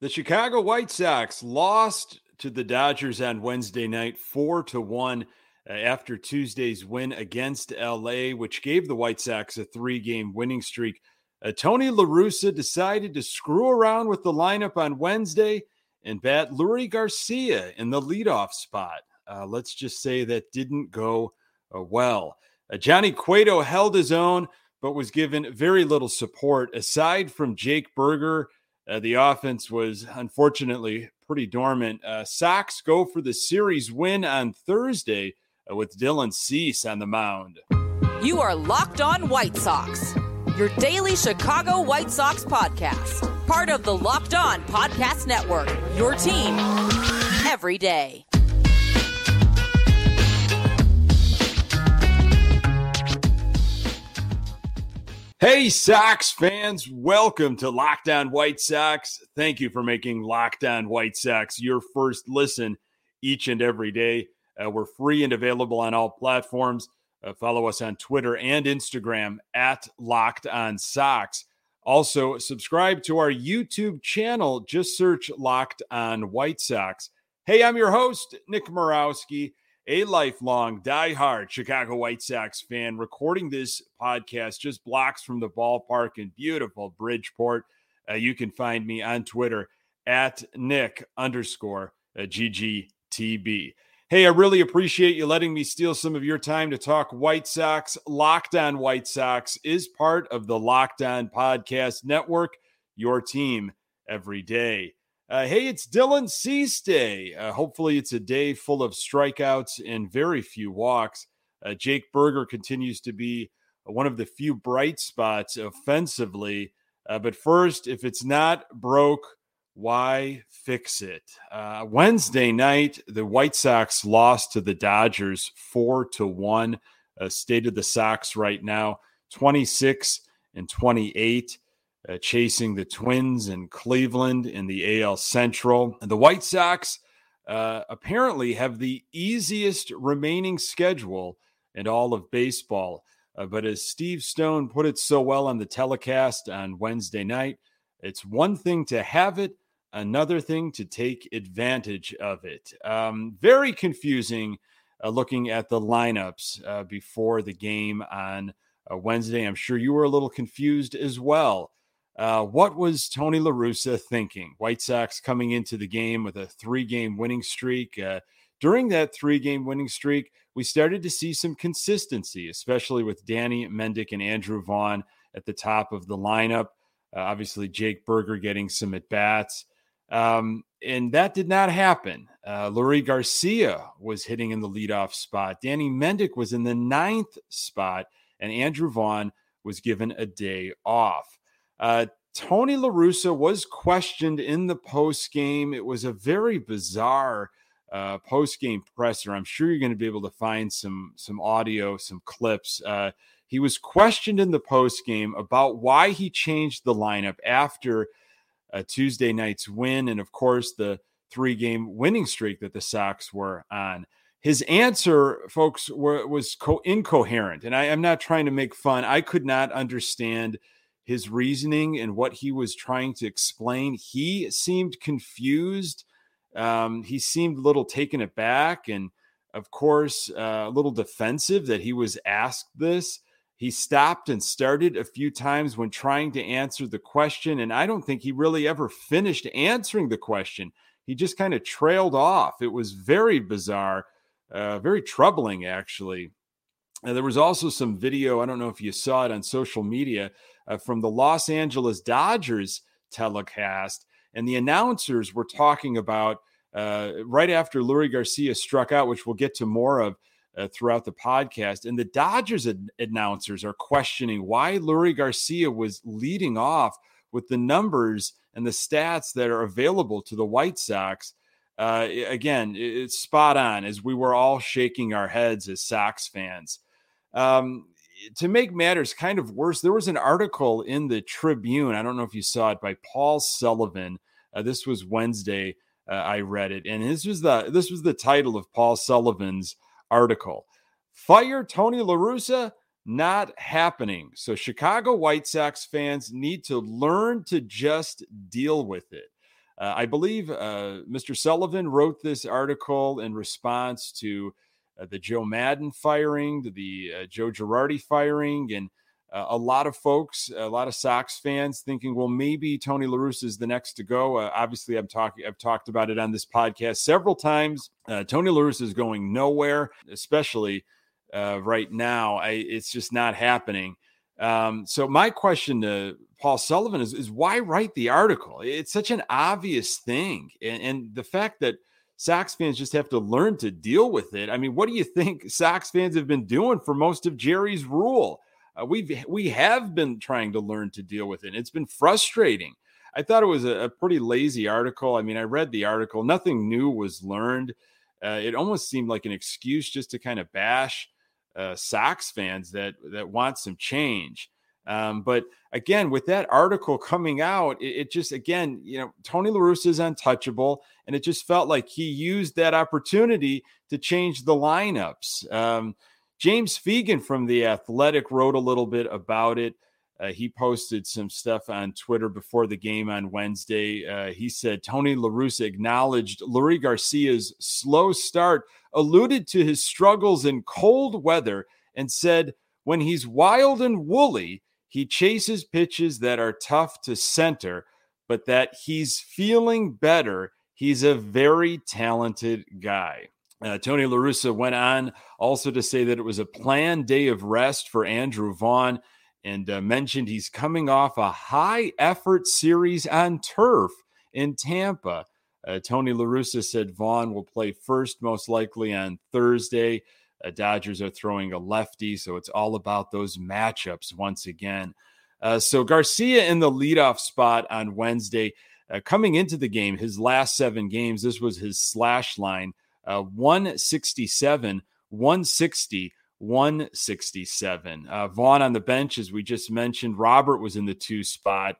The Chicago White Sox lost to the Dodgers on Wednesday night, four to one, uh, after Tuesday's win against LA, which gave the White Sox a three-game winning streak. Uh, Tony La Russa decided to screw around with the lineup on Wednesday and bat Leury Garcia in the leadoff spot. Uh, let's just say that didn't go uh, well. Uh, Johnny Cueto held his own, but was given very little support aside from Jake Burger uh, the offense was unfortunately pretty dormant. Uh, Sox go for the series win on Thursday uh, with Dylan Cease on the mound. You are Locked On White Sox, your daily Chicago White Sox podcast, part of the Locked On Podcast Network, your team every day. Hey, Sox fans, welcome to Locked On White Sox. Thank you for making Locked On White Sox your first listen each and every day. Uh, we're free and available on all platforms. Uh, follow us on Twitter and Instagram at Locked On Sox. Also, subscribe to our YouTube channel. Just search Locked On White Sox. Hey, I'm your host, Nick Morawski a lifelong, die-hard Chicago White Sox fan, recording this podcast just blocks from the ballpark in beautiful Bridgeport. Uh, you can find me on Twitter at Nick underscore uh, GGTB. Hey, I really appreciate you letting me steal some of your time to talk White Sox. Locked On White Sox is part of the Locked On Podcast Network, your team every day. Uh, hey, it's Dylan Cease Day. Uh, hopefully, it's a day full of strikeouts and very few walks. Uh, Jake Burger continues to be one of the few bright spots offensively. Uh, but first, if it's not broke, why fix it? Uh, Wednesday night, the White Sox lost to the Dodgers four to one. Uh, state of the Sox right now, twenty six and twenty eight uh, chasing the Twins in Cleveland in the AL Central. And the White Sox uh, apparently have the easiest remaining schedule in all of baseball. Uh, but as Steve Stone put it so well on the telecast on Wednesday night, it's one thing to have it, another thing to take advantage of it. Um, very confusing uh, looking at the lineups uh, before the game on uh, Wednesday. I'm sure you were a little confused as well. Uh, what was Tony La Russa thinking? White Sox coming into the game with a three game winning streak. Uh, during that three game winning streak, we started to see some consistency, especially with Danny Mendick and Andrew Vaughn at the top of the lineup. Uh, obviously, Jake Burger getting some at bats. Um, and that did not happen. Uh, Leury Garcia was hitting in the leadoff spot. Danny Mendick was in the ninth spot, and Andrew Vaughn was given a day off. Uh, Tony La Russa was questioned in the post game. It was a very bizarre uh, post game presser. I'm sure you're going to be able to find some some audio, some clips. Uh, he was questioned in the post game about why he changed the lineup after a Tuesday night's win, and of course the three game winning streak that the Sox were on. His answer, folks, were, was co- incoherent, and I am not trying to make fun. I could not understand his reasoning and what he was trying to explain. He seemed confused. Um, he seemed a little taken aback and, of course, uh, a little defensive that he was asked this. He stopped and started a few times when trying to answer the question. And I don't think he really ever finished answering the question. He just kind of trailed off. It was very bizarre, uh, very troubling, actually. Uh, there was also some video. I don't know if you saw it on social media uh, from the Los Angeles Dodgers telecast, and the announcers were talking about uh, right after Leury Garcia struck out, which we'll get to more of uh, throughout the podcast. And the Dodgers ad- announcers are questioning why Leury Garcia was leading off with the numbers and the stats that are available to the White Sox. Uh, again, it's spot on as we were all shaking our heads as Sox fans. Um, to make matters kind of worse, there was an article in the Tribune. I don't know if you saw it by Paul Sullivan. Uh, this was Wednesday. Uh, I read it, and this was the this was the title of Paul Sullivan's article. Fire Tony La Russa not happening. So Chicago White Sox fans need to learn to just deal with it. Uh, I believe uh, Mr. Sullivan wrote this article in response to the Joe Maddon firing, to the uh, Joe Girardi firing, and uh, a lot of folks, a lot of Sox fans thinking, well, maybe Tony La Russa is the next to go. Uh, obviously, I'm talking, I've talked about it on this podcast several times. Uh, Tony La Russa is going nowhere, especially uh, right now. I, it's just not happening. Um, so my question to Paul Sullivan is, is why write the article? It's such an obvious thing, and, and the fact that Sox fans just have to learn to deal with it. I mean, what do you think Sox fans have been doing for most of Jerry's rule? uh, we've we have been trying to learn to deal with it. It's been frustrating. I thought it was a, a pretty lazy article. I mean, I read the article. Nothing new was learned. Uh, it almost seemed like an excuse just to kind of bash uh, Sox fans that that want some change. Um, but again, with that article coming out, it, it, just again, you know, Tony La Russa is untouchable, and it just felt like he used that opportunity to change the lineups. Um, James Fegan from The Athletic wrote a little bit about it. Uh, he posted some stuff on Twitter before the game on Wednesday. Uh, he said Tony La Russa acknowledged Leury Garcia's slow start, alluded to his struggles in cold weather, and said when he's wild and woolly, he chases pitches that are tough to center, but that he's feeling better. He's a very talented guy. Uh, Tony La Russa went on also to say that it was a planned day of rest for Andrew Vaughn and uh, mentioned he's coming off a high effort series on turf in Tampa. Uh, Tony La Russa said Vaughn will play first, most likely on Thursday. Uh, Dodgers are throwing a lefty, so it's all about those matchups once again. Uh, so Garcia in the leadoff spot on Wednesday. Uh, coming into the game, his last seven games, this was his slash line uh, 167, 160, 167. Uh, Vaughn on the bench, as we just mentioned. Robert was in the two spot.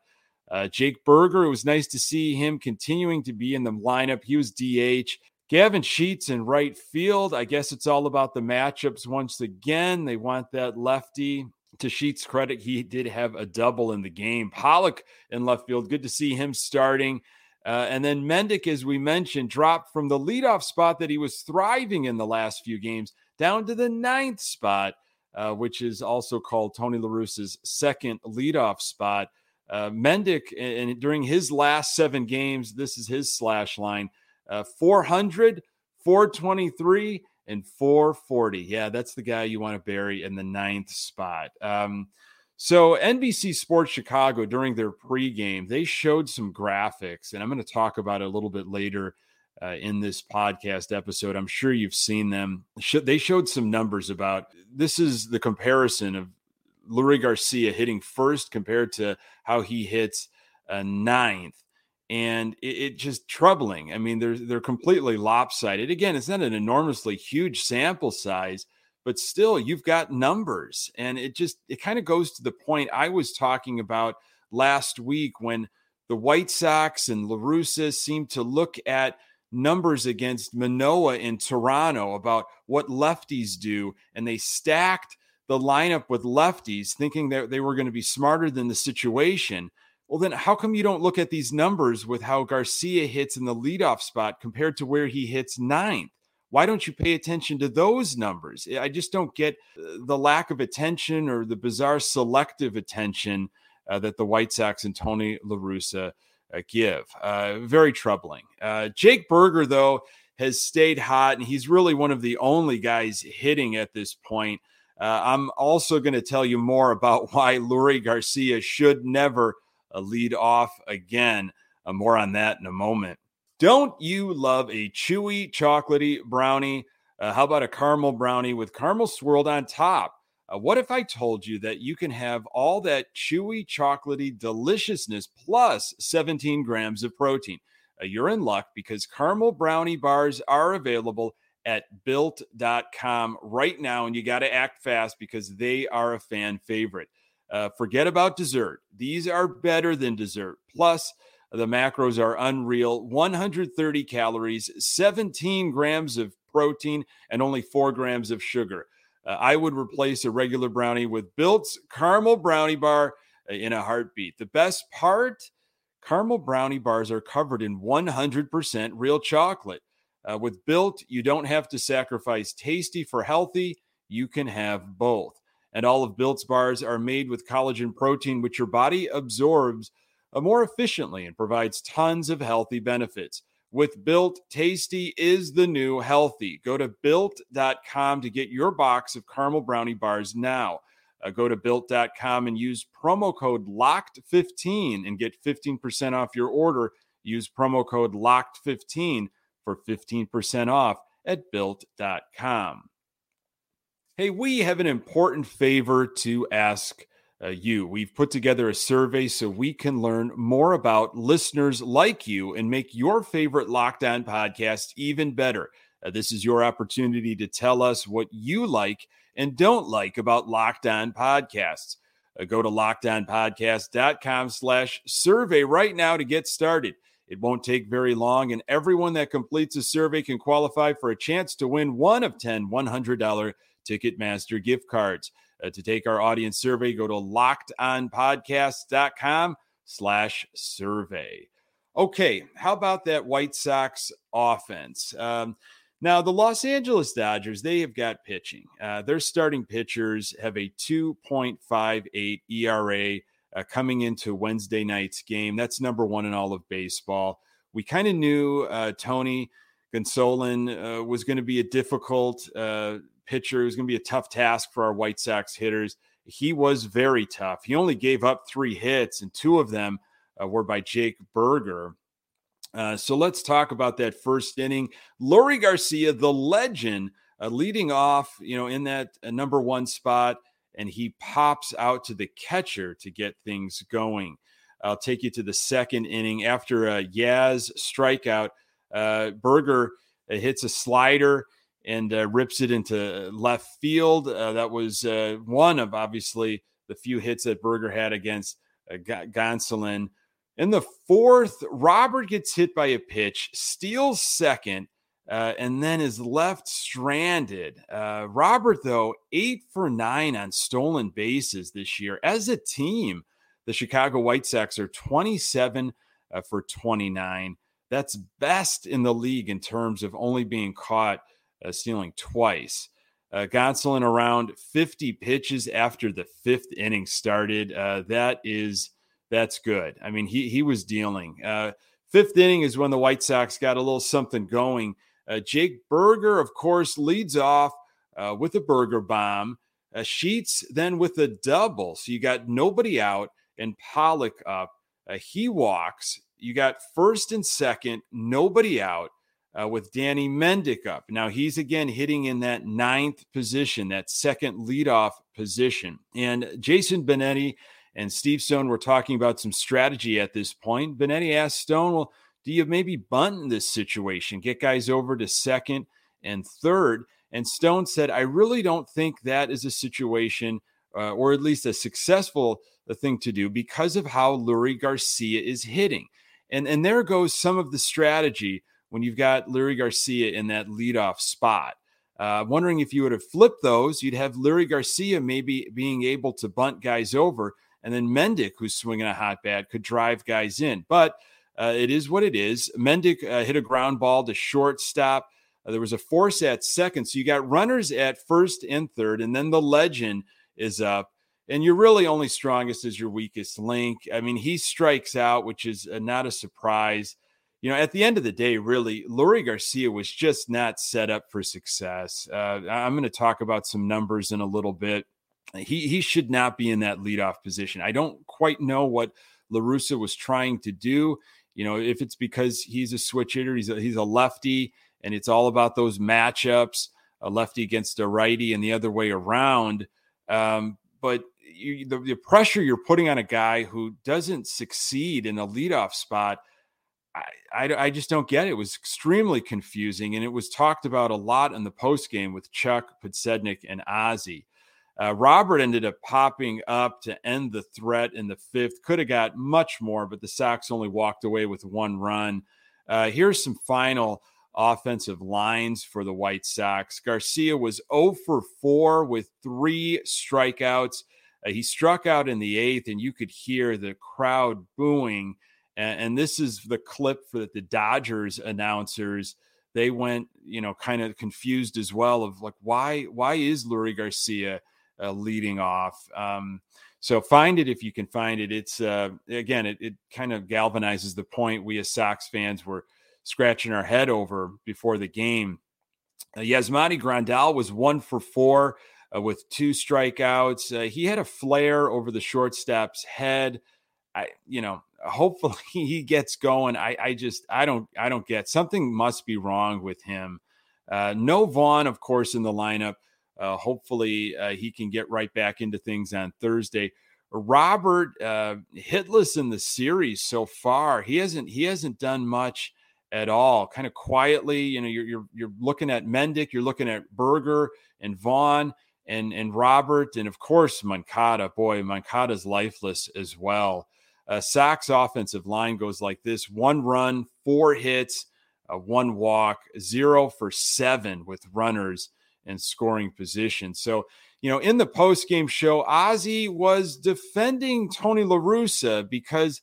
Uh, Jake Burger, it was nice to see him continuing to be in the lineup. He was DH. Gavin Sheets in right field. I guess it's all about the matchups once again. They want that lefty. To Sheets' credit, he did have a double in the game. Pollock in left field. Good to see him starting. Uh, and then Mendick, as we mentioned, dropped from the leadoff spot that he was thriving in the last few games down to the ninth spot, uh, which is also called Tony La Russa's second leadoff spot. Uh, Mendick, and, during his last seven games, this is his slash line uh, 400, 423, and 440. Yeah, that's the guy you want to bury in the ninth spot. Um, so NBC Sports Chicago during their pregame, they showed some graphics, and I'm going to talk about it a little bit later uh, in this podcast episode. I'm sure you've seen them. They showed some numbers about this is the comparison of Leury Garcia hitting first compared to how he hits uh, ninth. And it, it just troubling. I mean, they're they're completely lopsided. Again, it's not an enormously huge sample size, but still you've got numbers and it just it kind of goes to the point i was talking about last week when the white sox and La Russa seemed to look at numbers against manoah in toronto about what lefties do and they stacked the lineup with lefties thinking that they were going to be smarter than the situation well then how come you don't look at these numbers with how garcia hits in the leadoff spot compared to where he hits ninth why don't you pay attention to those numbers? I just don't get uh, the lack of attention or the bizarre selective attention uh, that the White Sox and Tony La Russa uh, give. Uh, very troubling. Uh, Jake Burger, though, has stayed hot, and he's really one of the only guys hitting at this point. Uh, I'm also going to tell you more about why Leury Garcia should never lead off again. more on that in a moment. Don't you love a chewy, chocolatey brownie? Uh, how about a caramel brownie with caramel swirled on top? Uh, what if I told you that you can have all that chewy, chocolatey deliciousness plus 17 grams of protein? Uh, you're in luck because caramel brownie bars are available at built.com right now, and you got to act fast because they are a fan favorite. Uh, forget about dessert, these are better than dessert. Plus, the macros are unreal 130 calories, 17 grams of protein, and only four grams of sugar. Uh, I would replace a regular brownie with Built's caramel brownie bar uh, in a heartbeat. The best part caramel brownie bars are covered in 100% real chocolate. Uh, with Built, you don't have to sacrifice tasty for healthy. You can have both. And all of Built's bars are made with collagen protein, which your body absorbs uh, more efficiently and provides tons of healthy benefits. With Built, tasty is the new healthy. Go to built.com to get your box of caramel brownie bars now. Uh, go to built.com and use promo code LOCKED15 and get 15% off your order. Use promo code LOCKED15 for 15% off at built.com. Hey, we have an important favor to ask uh, you. We've put together a survey so we can learn more about listeners like you and make your favorite Locked On podcast even better. Uh, this is your opportunity to tell us what you like and don't like about Locked On podcasts. Uh, go to lockedonpodcast.com slash survey right now to get started. It won't take very long, and everyone that completes a survey can qualify for a chance to win one of 10 $100 Ticketmaster gift cards. Uh, to take our audience survey, go to lockedonpodcast.com slash survey. Okay, how about that White Sox offense? Um, now, the Los Angeles Dodgers, they have got pitching. Uh, their starting pitchers have a 2.58 ERA uh, coming into Wednesday night's game. That's number one in all of baseball. We kind of knew uh, Tony Gonsolin uh, was going to be a difficult uh, pitcher. It was going to be a tough task for our White Sox hitters. He was very tough. He only gave up three hits, and two of them uh, were by Jake Burger. Uh, so let's talk about that first inning. Leury Garcia, the legend, uh, leading off, you know, in that uh, number one spot, and he pops out to the catcher to get things going. I'll take you to the second inning after a Yaz strikeout. Uh, Burger uh, hits a slider and uh, rips it into left field. Uh, that was uh, one of obviously the few hits that Burger had against uh, Gonsolin. In the fourth, Robert gets hit by a pitch, steals second, uh, and then is left stranded. Uh, Robert, though, eight for nine on stolen bases this year. As a team, the Chicago White Sox are 27 uh, for 29. That's best in the league in terms of only being caught uh, stealing twice. Uh, Gonsolin around 50 pitches after the fifth inning started. Uh, that is that's good. I mean, he he was dealing. Uh, fifth inning is when the White Sox got a little something going. Uh, Jake Burger, of course, leads off uh, with a burger bomb. Uh, Sheets then with a double. So you got nobody out and Pollock up. Uh, he walks. You got first and second, nobody out uh, with Danny Mendick up. Now he's again hitting in that ninth position, that second leadoff position. And Jason Benetti and Steve Stone were talking about some strategy at this point. Benetti asked Stone, well, do you maybe bunt in this situation, get guys over to second and third? And Stone said, I really don't think that is a situation, uh, or at least a successful uh, thing to do because of how Leury Garcia is hitting. And, and there goes some of the strategy when you've got Leury Garcia in that leadoff spot. Uh, wondering if you would have flipped those, you'd have Leury Garcia maybe being able to bunt guys over, and then Mendick, who's swinging a hot bat, could drive guys in. But uh, it is what it is. Mendick uh, hit a ground ball to shortstop. Uh, there was a force at second, so you got runners at first and third, and then the legend is up. And you're really only strongest as your weakest link. I mean, he strikes out, which is uh, not a surprise you know, at the end of the day, really, Leury Garcia was just not set up for success. Uh, I'm going to talk about some numbers in a little bit. He he should not be in that leadoff position. I don't quite know what La Russa was trying to do. You know, if it's because he's a switch hitter, he's a, he's a lefty, and it's all about those matchups, a lefty against a righty, and the other way around. Um, but you, the, the pressure you're putting on a guy who doesn't succeed in a leadoff spot – I, I, just don't get it. It was extremely confusing, and it was talked about a lot in the post game with Chuck Podsednik and Ozzie. Uh, Robert ended up popping up to end the threat in the fifth. Could have got much more, but the Sox only walked away with one run. Uh, here's some final offensive lines for the White Sox. Garcia was 0 for 4 with three strikeouts. Uh, he struck out in the eighth, and you could hear the crowd booing And, and this is the clip for the Dodgers announcers. They went, you know, kind of confused as well of like, why, why is Leury Garcia uh, leading off? Um, so find it if you can find it. It's uh, again, it, it kind of galvanizes the point we as Sox fans were scratching our head over before the game. Uh, Yasmani Grandal was one for four uh, with two strikeouts. Uh, he had a flare over the shortstop's head. I, you know, hopefully he gets going. I, I just, I don't, I don't get something must be wrong with him. Uh, no Vaughn, of course, in the lineup. Uh, hopefully uh, he can get right back into things on Thursday. Robert uh, hitless in the series so far. He hasn't he hasn't done much at all. Kind of quietly, you know, you're you're, you're looking at Mendick, you're looking at Burger and Vaughn and and Robert, and of course Moncada. Boy, Moncada's lifeless as well. Uh, Sox offensive line goes like this: one run, four hits, uh, one walk, zero for seven with runners and scoring position. So, you know, in the post game show, Ozzie was defending Tony LaRussa because,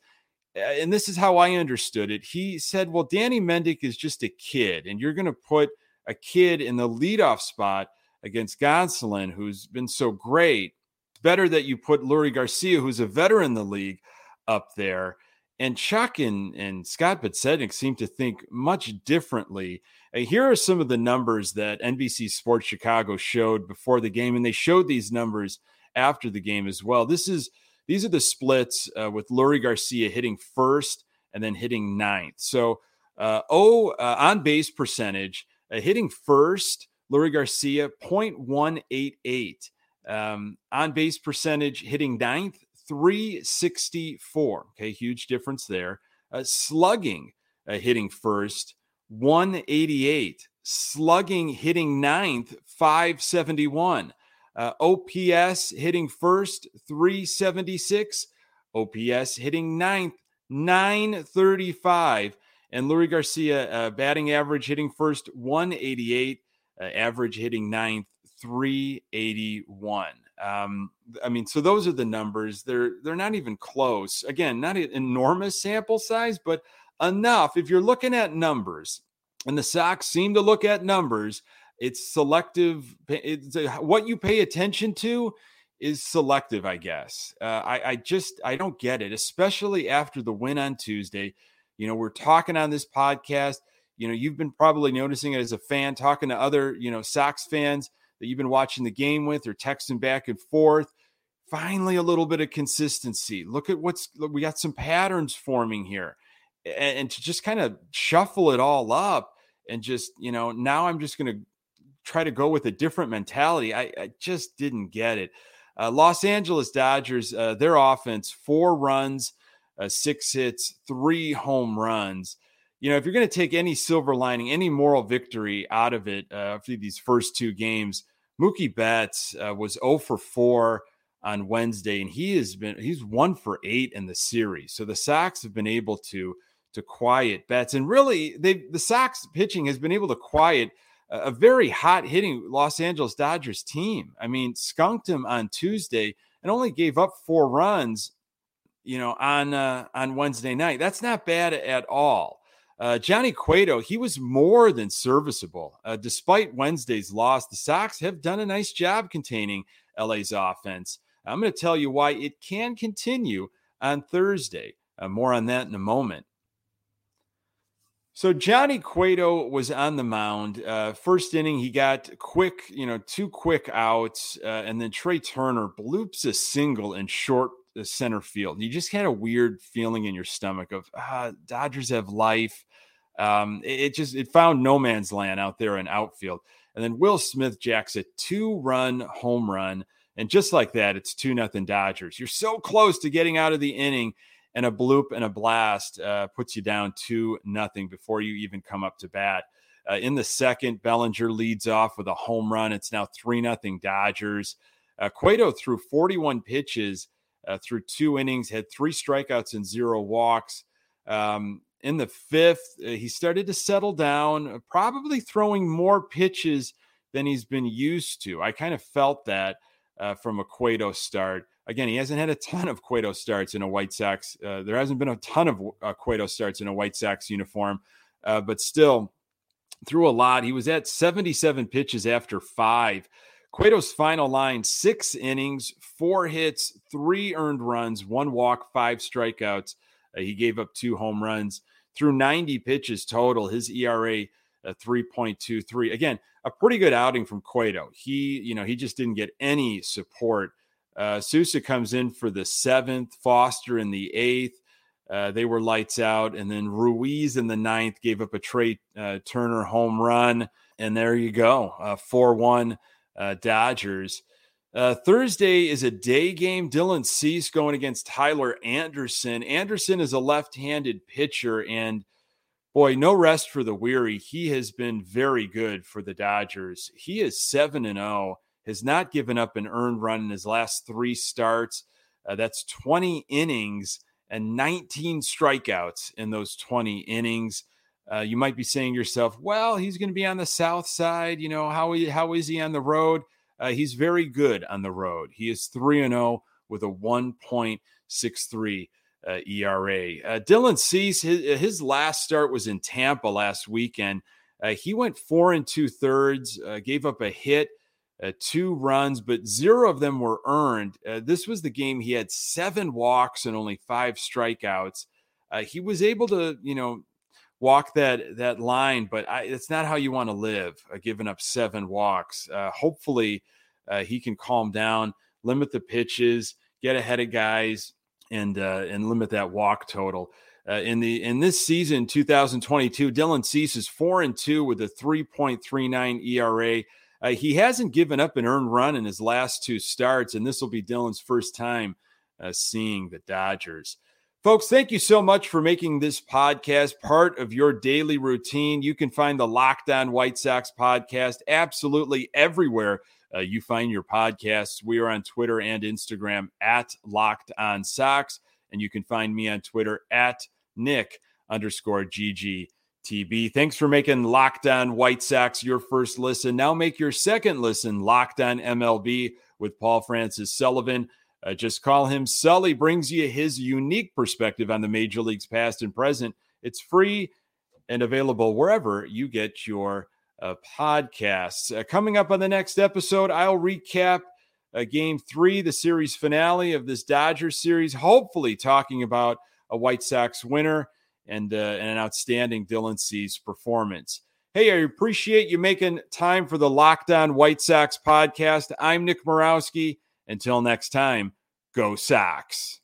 uh, and this is how I understood it. He said, well, Danny Mendick is just a kid, and you're going to put a kid in the leadoff spot against Gonsolin, who's been so great. It's better that you put Leury Garcia, who's a veteran in the league, up there. And Chuck and, and Scott Podsednik seem to think much differently. Uh, here are some of the numbers that NBC Sports Chicago showed before the game, and they showed these numbers after the game as well. This is these are the splits uh, with Leury Garcia hitting first and then hitting ninth. So, uh, oh, uh, on base percentage, uh, hitting first Leury Garcia, 0.188. Um, on base percentage, hitting ninth, 364. Okay, huge difference there. Uh, slugging, uh, hitting first, 188. Slugging, hitting ninth, 571. Uh, OPS hitting first, 376. OPS hitting ninth, 935. And Leury Garcia, uh, batting average hitting first, 188 uh, average hitting ninth, 381. Um, I mean, so those are the numbers. They're they're not even close. Again, not an enormous sample size, but enough. If you're looking at numbers, and the Sox seem to look at numbers, it's selective. It's a, what you pay attention to is selective, I guess. Uh, I, I just I don't get it, especially after the win on Tuesday. You know, we're talking on this podcast you know, you've been probably noticing it as a fan, talking to other, you know, Sox fans that you've been watching the game with or texting back and forth. Finally, a little bit of consistency. Look at what's look, we got some patterns forming here. And, and to just kind of shuffle it all up and just, you know, now I'm just going to try to go with a different mentality. I, I just didn't get it. Uh, Los Angeles Dodgers, uh, their offense, four runs, uh, six hits, three home runs you know, if you're going to take any silver lining, any moral victory out of it uh, for these first two games, Mookie Betts uh, was 0 for 4 on Wednesday, and he has been he's one for eight in the series. So the Sox have been able to to quiet Betts, and really, they the Sox pitching has been able to quiet a, a very hot hitting Los Angeles Dodgers team. I mean, skunked him on Tuesday and only gave up four runs. You know, on uh, on Wednesday night, that's not bad at all. Uh, Johnny Cueto, he was more than serviceable. Uh, despite Wednesday's loss, the Sox have done a nice job containing LA's offense. I'm going to tell you why it can continue on Thursday. Uh, more on that in a moment. So Johnny Cueto was on the mound. Uh, first inning, he got quick, you know, two quick outs, uh, and then Trea Turner bloops a single in short center field. You just had a weird feeling in your stomach of ah, Dodgers have life. Um, it, it, just it found no man's land out there in outfield. And then Will Smith jacks a two-run home run, and just like that, it's two nothing Dodgers. You're so close to getting out of the inning, and a bloop and a blast uh, puts you down two nothing before you even come up to bat. Uh, in the second, Bellinger leads off with a home run. It's now three nothing Dodgers. Uh, Cueto threw 41 pitches uh, through two innings, had three strikeouts and zero walks. Um, in the fifth, uh, he started to settle down, uh, probably throwing more pitches than he's been used to. I kind of felt that uh, from a Cueto start. again, he hasn't had a ton of Cueto starts in a White Sox. Uh, there hasn't been a ton of uh, Cueto starts in a White Sox uniform, uh, but still threw a lot. He was at 77 pitches after five. Cueto's final line six innings, four hits, three earned runs, one walk, five strikeouts. Uh, he gave up two home runs through 90 pitches total. His ERA uh, 3.23. Again, a pretty good outing from Cueto. He, you know, he just didn't get any support. Uh, Sousa comes in for the seventh, Foster in the eighth. Uh, they were lights out, and then Ruiz in the ninth gave up a Trea uh, Turner home run, and there you go, uh, four one uh, Dodgers. Uh, Thursday is a day game. Dylan Cease going against Tyler Anderson. Anderson is a left-handed pitcher, and boy, no rest for the weary. He has been very good for the Dodgers. He is seven and zero. Oh, has not given up an earned run in his last three starts. Uh, that's 20 innings and 19 strikeouts in those 20 innings. Uh, you might be saying to yourself, well, he's going to be on the south side. You know, how, how is he on the road? Uh, he's very good on the road. He is 3 and 0 with a 1.63 uh, ERA. Uh, Dylan Cease, his, his, last start was in Tampa last weekend. Uh, he went four and two thirds, uh, gave up a hit two runs, but zero of them were earned. This was the game he had seven walks and only five strikeouts. He was able to, you know, walk that that line, but I, it's not how you want to live. Uh, giving up seven walks. Uh, hopefully, uh, he can calm down, limit the pitches, get ahead of guys, and and limit that walk total. in the in this season 2022, Dylan Cease is four and two with a 3.39 ERA. Uh, he hasn't given up an earned run in his last two starts, and this will be Dylan's first time uh, seeing the Dodgers. Folks, thank you so much for making this podcast part of your daily routine. You can find the Locked On White Sox podcast absolutely everywhere uh, you find your podcasts. We are on Twitter and Instagram at Locked On Sox, and you can find me on Twitter at Nick underscore GGTB. Thanks for making Locked On White Sox your first listen. Now make your second listen Locked On MLB with Paul Francis Sullivan. Uh, just call him Sully, brings you his unique perspective on the major leagues past and present. It's free and available wherever you get your uh, podcasts. Uh, coming up on the next episode, I'll recap uh, game three, the series finale of this Dodgers series, hopefully talking about a White Sox winner and, uh, and an outstanding Dylan Cease performance. Hey, I appreciate you making time for the Locked On White Sox podcast. I'm Nick Morawski. Until next time, go Sox.